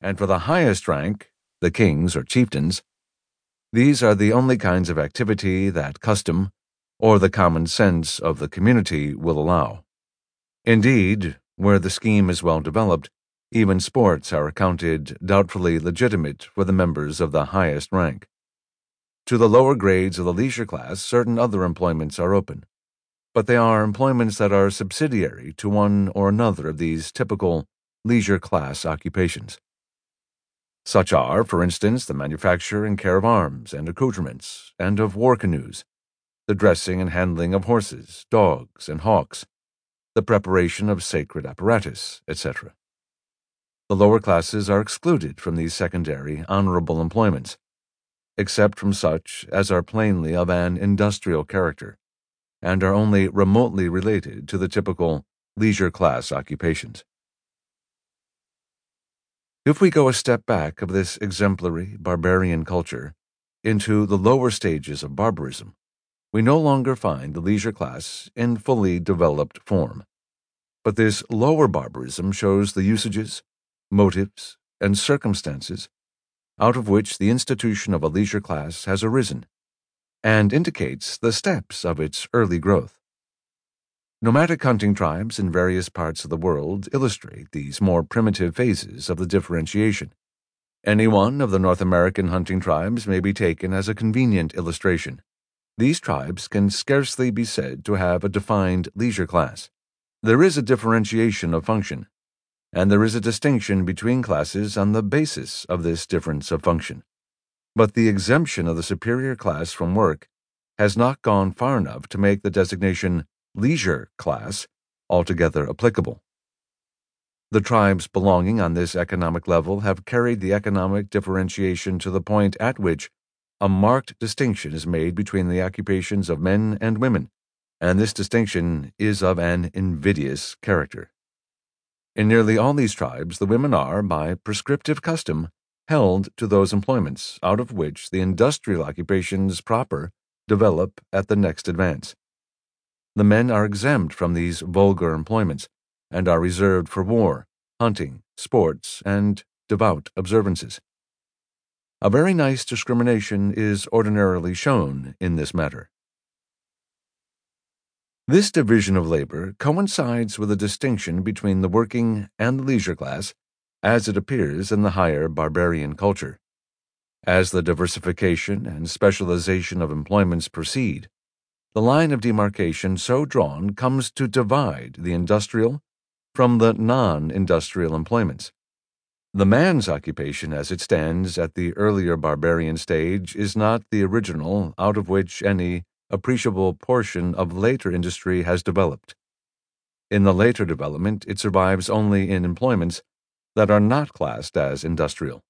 And for the highest rank, the kings or chieftains, these are the only kinds of activity that custom or the common sense of the community will allow. Indeed, where the scheme is well developed, even sports are accounted doubtfully legitimate for the members of the highest rank. To the lower grades of the leisure class, certain other employments are open, but they are employments that are subsidiary to one or another of these typical leisure class occupations. Such are, for instance, the manufacture and care of arms and accoutrements, and of war canoes, the dressing and handling of horses, dogs, and hawks, the preparation of sacred apparatus, etc. The lower classes are excluded from these secondary, honorable employments, except from such as are plainly of an industrial character, and are only remotely related to the typical leisure class occupations. If we go a step back of this exemplary barbarian culture into the lower stages of barbarism, we no longer find the leisure class in fully developed form. But this lower barbarism shows the usages, motives, and circumstances out of which the institution of a leisure class has arisen, and indicates the steps of its early growth. Nomadic hunting tribes in various parts of the world illustrate these more primitive phases of the differentiation. Any one of the North American hunting tribes may be taken as a convenient illustration. These tribes can scarcely be said to have a defined leisure class. There is a differentiation of function, and there is a distinction between classes on the basis of this difference of function. But the exemption of the superior class from work has not gone far enough to make the designation leisure class altogether applicable. The tribes belonging on this economic level have carried the economic differentiation to the point at which a marked distinction is made between the occupations of men and women, and this distinction is of an invidious character. In nearly all these tribes, the women are, by prescriptive custom, held to those employments out of which the industrial occupations proper develop at the next advance. The men are exempt from these vulgar employments and are reserved for war, hunting, sports, and devout observances. A very nice discrimination is ordinarily shown in this matter. This division of labor coincides with a distinction between the working and the leisure class as it appears in the higher barbarian culture. As the diversification and specialization of employments proceed, the line of demarcation so drawn comes to divide the industrial from the non industrial employments. The man's occupation as it stands at the earlier barbarian stage is not the original out of which any appreciable portion of later industry has developed. In the later development, it survives only in employments that are not classed as industrial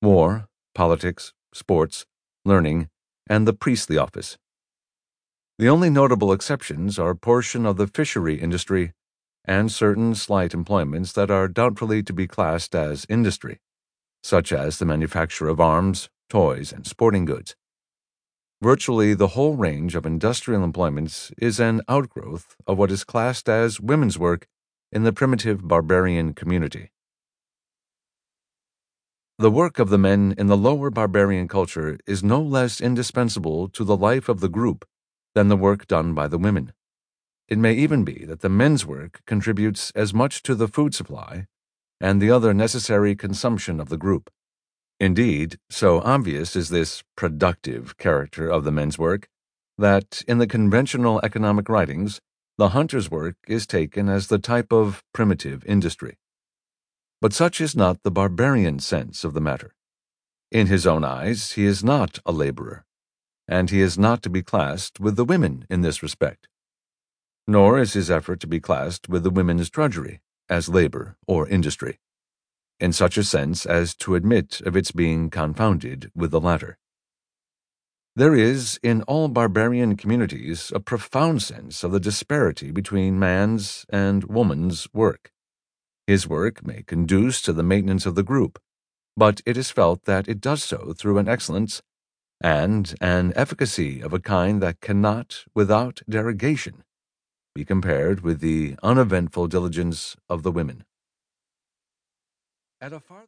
war, politics, sports, learning, and the priestly office. The only notable exceptions are a portion of the fishery industry and certain slight employments that are doubtfully to be classed as industry, such as the manufacture of arms, toys, and sporting goods. Virtually the whole range of industrial employments is an outgrowth of what is classed as women's work in the primitive barbarian community. The work of the men in the lower barbarian culture is no less indispensable to the life of the group than the work done by the women. It may even be that the men's work contributes as much to the food supply and the other necessary consumption of the group. Indeed, so obvious is this productive character of the men's work that in the conventional economic writings, the hunter's work is taken as the type of primitive industry. But such is not the barbarian sense of the matter. In his own eyes, he is not a laborer and he is not to be classed with the women in this respect. Nor is his effort to be classed with the women's drudgery as labor or industry, in such a sense as to admit of its being confounded with the latter. There is in all barbarian communities a profound sense of the disparity between man's and woman's work. His work may conduce to the maintenance of the group, but it is felt that it does so through an excellence and an efficacy of a kind that cannot, without derogation, be compared with the uneventful diligence of the women.